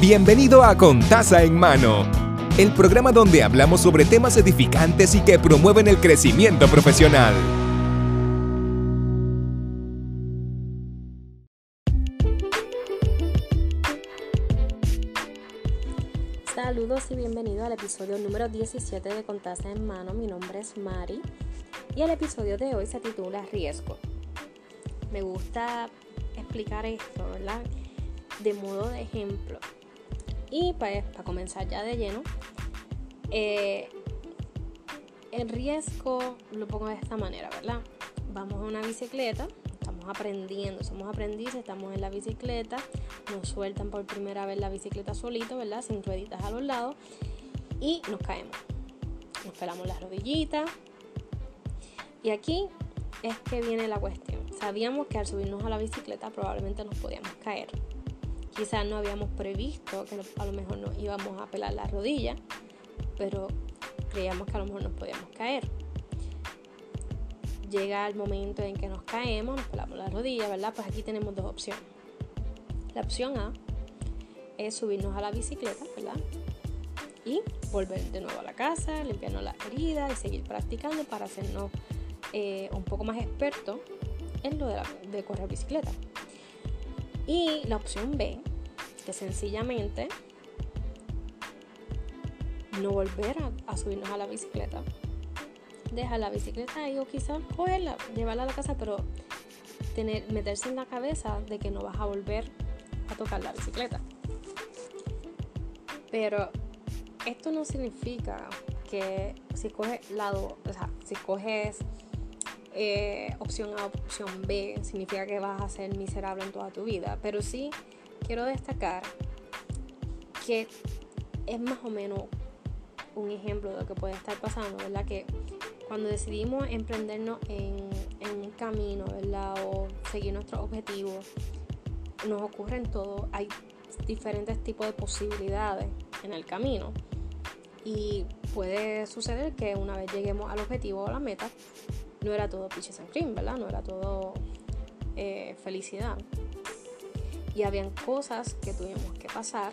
Bienvenido a Contaza en Mano, el programa donde hablamos sobre temas edificantes y que promueven el crecimiento profesional. Saludos y bienvenido al episodio número 17 de Contaza en Mano. Mi nombre es Mari y el episodio de hoy se titula Riesgo. Me gusta explicar esto, ¿verdad? De modo de ejemplo. Y pues, para comenzar ya de lleno, eh, el riesgo lo pongo de esta manera, ¿verdad? Vamos a una bicicleta, estamos aprendiendo, somos aprendices, estamos en la bicicleta, nos sueltan por primera vez la bicicleta solito, ¿verdad? Sin rueditas a los lados y nos caemos. Nos pelamos las rodillitas. Y aquí es que viene la cuestión. Sabíamos que al subirnos a la bicicleta probablemente nos podíamos caer. Quizás no habíamos previsto que a lo mejor nos íbamos a pelar la rodilla, pero creíamos que a lo mejor nos podíamos caer. Llega el momento en que nos caemos, nos pelamos la rodilla, ¿verdad? Pues aquí tenemos dos opciones. La opción A es subirnos a la bicicleta, ¿verdad? Y volver de nuevo a la casa, limpiarnos las heridas y seguir practicando para hacernos eh, un poco más expertos en lo de, de correr bicicleta. Y la opción B, que sencillamente no volver a, subirnos a la bicicleta. Dejar la bicicleta ahí o quizás cogerla, llevarla a la casa, pero tener, meterse en la cabeza de que no vas a volver a tocar la bicicleta. Pero esto no significa que si coges lado, o sea, si coges eh, opción A, opción B, significa que vas a ser miserable en toda tu vida. Pero sí quiero destacar que es más o menos un ejemplo de lo que puede estar pasando, ¿verdad? Que cuando decidimos emprendernos en, un camino, ¿verdad? O seguir nuestros objetivos, nos ocurren todo, hay diferentes tipos de posibilidades en el camino. Y puede suceder que una vez lleguemos al objetivo o a la meta, no era todo pitches and cream, ¿verdad? No era todo eh, felicidad. Y habían cosas que tuvimos que pasar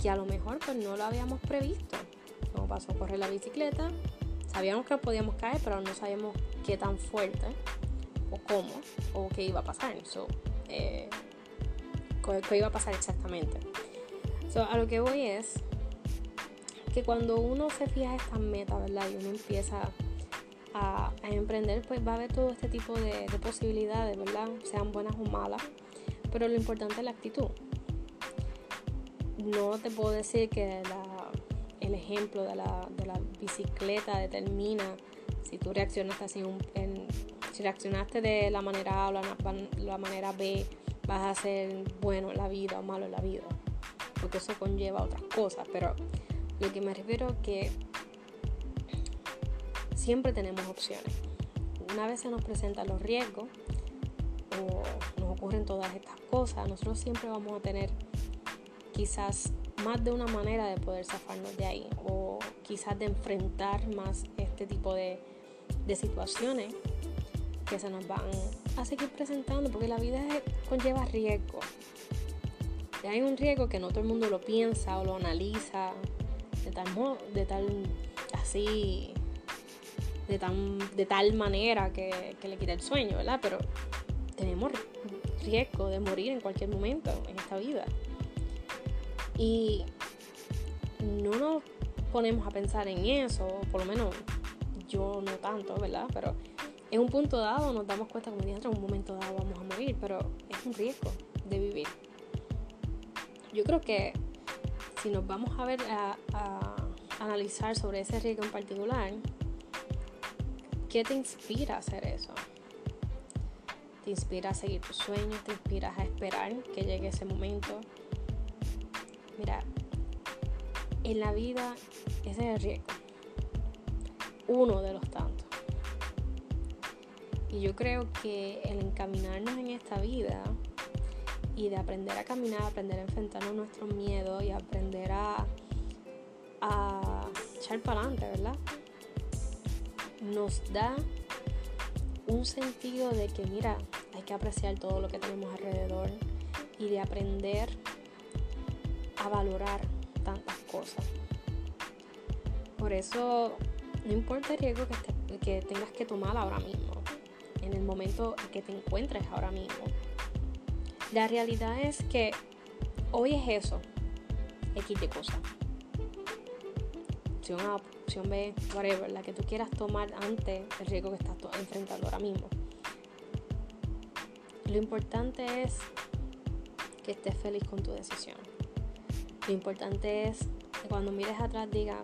que a lo mejor pues no lo habíamos previsto. Como pasó a correr la bicicleta, sabíamos que podíamos caer, pero no sabíamos qué tan fuerte o cómo o qué iba a pasar. So, eh, qué iba a pasar exactamente. So, a lo que voy es que cuando uno se fija estas metas, ¿verdad? Y uno empieza a, emprender, pues va a haber todo este tipo de, posibilidades, ¿verdad? Sean buenas o malas. Pero lo importante es la actitud. No te puedo decir que el ejemplo de la, bicicleta determina si tú reaccionaste así si reaccionaste de la manera A o la, la manera B, vas a ser bueno en la vida o malo en la vida. Porque eso conlleva otras cosas. Pero lo que me refiero es que siempre tenemos opciones. Una vez se nos presentan los riesgos o ocurren todas estas cosas, nosotros siempre vamos a tener quizás más de una manera de poder zafarnos de ahí o quizás de enfrentar más este tipo de, situaciones que se nos van a seguir presentando porque la vida conlleva riesgo. Y hay un riesgo que no todo el mundo lo piensa o lo analiza de tal, de tal así de, tan, de tal manera que, le quita el sueño, ¿verdad? Pero tenemos riesgo de morir en cualquier momento en esta vida. Y no nos ponemos a pensar en eso, por lo menos yo no tanto, ¿verdad? Pero en un punto dado nos damos cuenta como en un momento dado vamos a morir, pero es un riesgo de vivir. Yo creo que si nos vamos a ver a analizar sobre ese riesgo en particular, ¿Qué te inspira a hacer eso? ¿Te inspira a seguir tus sueños? ¿Te inspira a esperar que llegue ese momento? Mira, en la vida ese es el riesgo. Uno de los tantos. Y yo creo que el encaminarnos en esta vida y de aprender a caminar, aprender a enfrentarnos a nuestros miedos y aprender a, a echar para adelante, ¿verdad? nos da un sentido de que, mira, hay que apreciar todo lo que tenemos alrededor y de aprender a valorar tantas cosas. Por eso no importa el riesgo que, tengas que tomar ahora mismo, en el momento en que te encuentres ahora mismo. La realidad es que hoy es eso, X de cosas. Opción A, opción B, whatever, la que tú quieras tomar ante el riesgo que estás enfrentando ahora mismo. Lo importante es que estés feliz con tu decisión. Lo importante es que cuando mires atrás digas,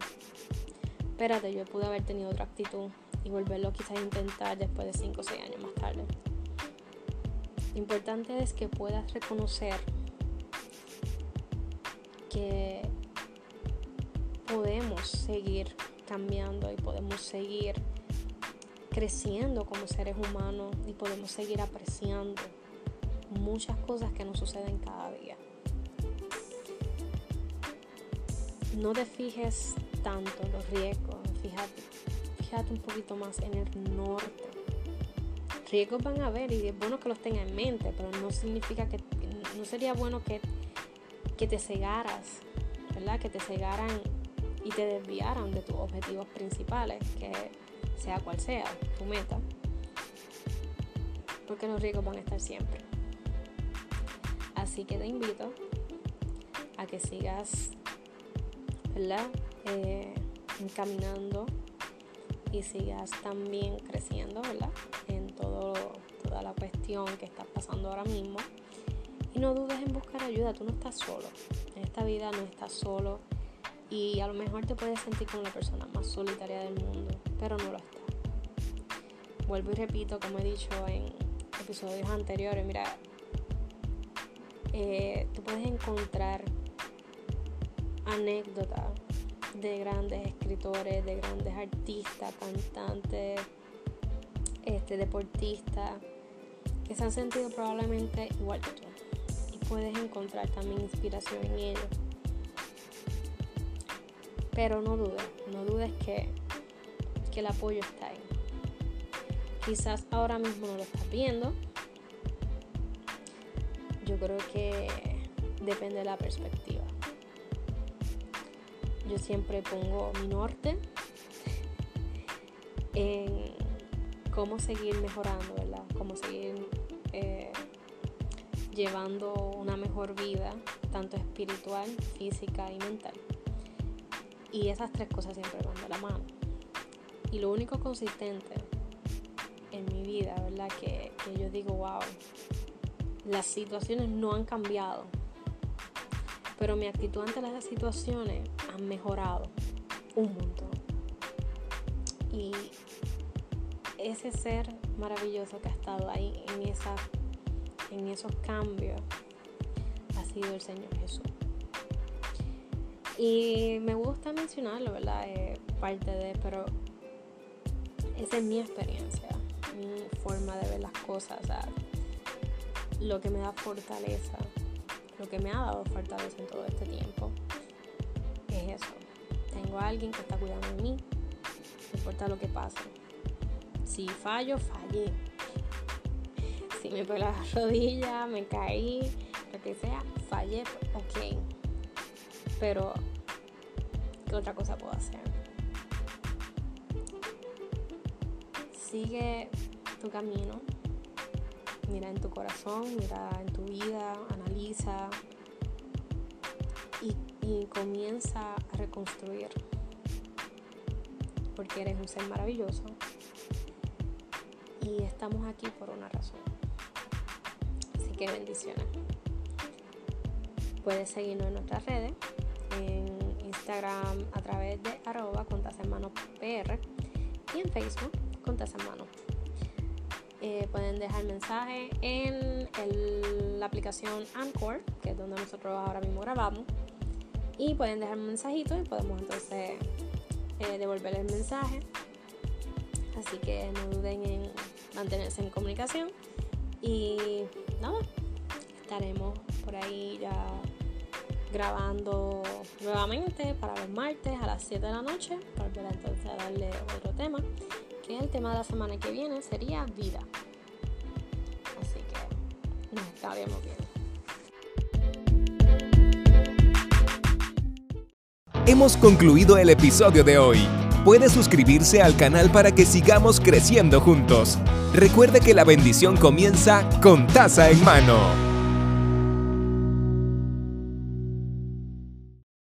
espérate, yo pude haber tenido otra actitud y volverlo quizás a intentar después de 5 o 6 años más tarde. Lo importante es que puedas reconocer que seguir cambiando y podemos seguir creciendo como seres humanos y podemos seguir apreciando muchas cosas que nos suceden cada día. No te fijes tanto en los riesgos, fíjate, fíjate un poquito más en el norte. Riesgos van a haber y es bueno que los tengas en mente, pero no significa que no sería bueno que, que te cegaras, ¿verdad? Que te cegaran y te desviaran de tus objetivos principales, que sea cual sea tu meta, porque los riesgos van a estar siempre. Así que te invito a que sigas, ¿verdad? Eh, encaminando y sigas también creciendo, ¿verdad? En todo, toda la cuestión que estás pasando ahora mismo. Y no dudes en buscar ayuda, tú no estás solo. En esta vida no estás solo y a lo mejor te puedes sentir como la persona más solitaria del mundo, pero no lo estás. Vuelvo y repito, como he dicho en episodios anteriores, mira, eh, tú puedes encontrar anécdotas de grandes escritores, de grandes artistas, cantantes, este, deportistas, que se han sentido probablemente igual que tú. Y puedes encontrar también inspiración en ellos. Pero no dudes, no dudes que, que el apoyo está ahí. Quizás ahora mismo no lo estás viendo. Yo creo que depende de la perspectiva. Yo siempre pongo mi norte en cómo seguir mejorando, ¿verdad? Cómo seguir eh, llevando una mejor vida, tanto espiritual, física y mental. Y esas tres cosas siempre van de la mano. Y lo único consistente en mi vida, ¿verdad? Que, yo digo, wow, las situaciones no han cambiado. Pero mi actitud ante las situaciones ha mejorado un montón. Y ese ser maravilloso que ha estado ahí en, esa, en esos cambios ha sido el Señor Jesús. Y me gusta mencionarlo, ¿verdad? parte de, pero esa es mi experiencia, mi forma de ver las cosas, lo que me da fortaleza, lo que me ha dado fortaleza en todo este tiempo, es eso. Tengo a alguien que está cuidando de mí, no importa lo que pase. Si fallo, fallé. Si me pego la rodilla, me caí, lo que sea, fallé, ok. Pero ¿qué otra cosa puedo hacer? Sigue tu camino, mira en tu corazón, mira en tu vida, analiza y, comienza a reconstruir, porque eres un ser maravilloso y estamos aquí por una razón. Así que bendiciones. Puedes seguirnos en nuestras redes, Instagram a través de arroba y en Facebook contas hermano. Eh, pueden dejar mensaje en la aplicación Anchor, que es donde nosotros ahora mismo grabamos. Y pueden dejar un mensajito y podemos entonces eh, devolver el mensaje. Así que no duden en mantenerse en comunicación. Y nada, estaremos por ahí ya grabando nuevamente para los martes a las 7 de la noche, para volver entonces a darle otro tema, que el tema de la semana que viene sería vida. Así que nos estaremos viendo. Hemos concluido el episodio de hoy. Puede suscribirse al canal para que sigamos creciendo juntos. Recuerde que la bendición comienza con taza en mano.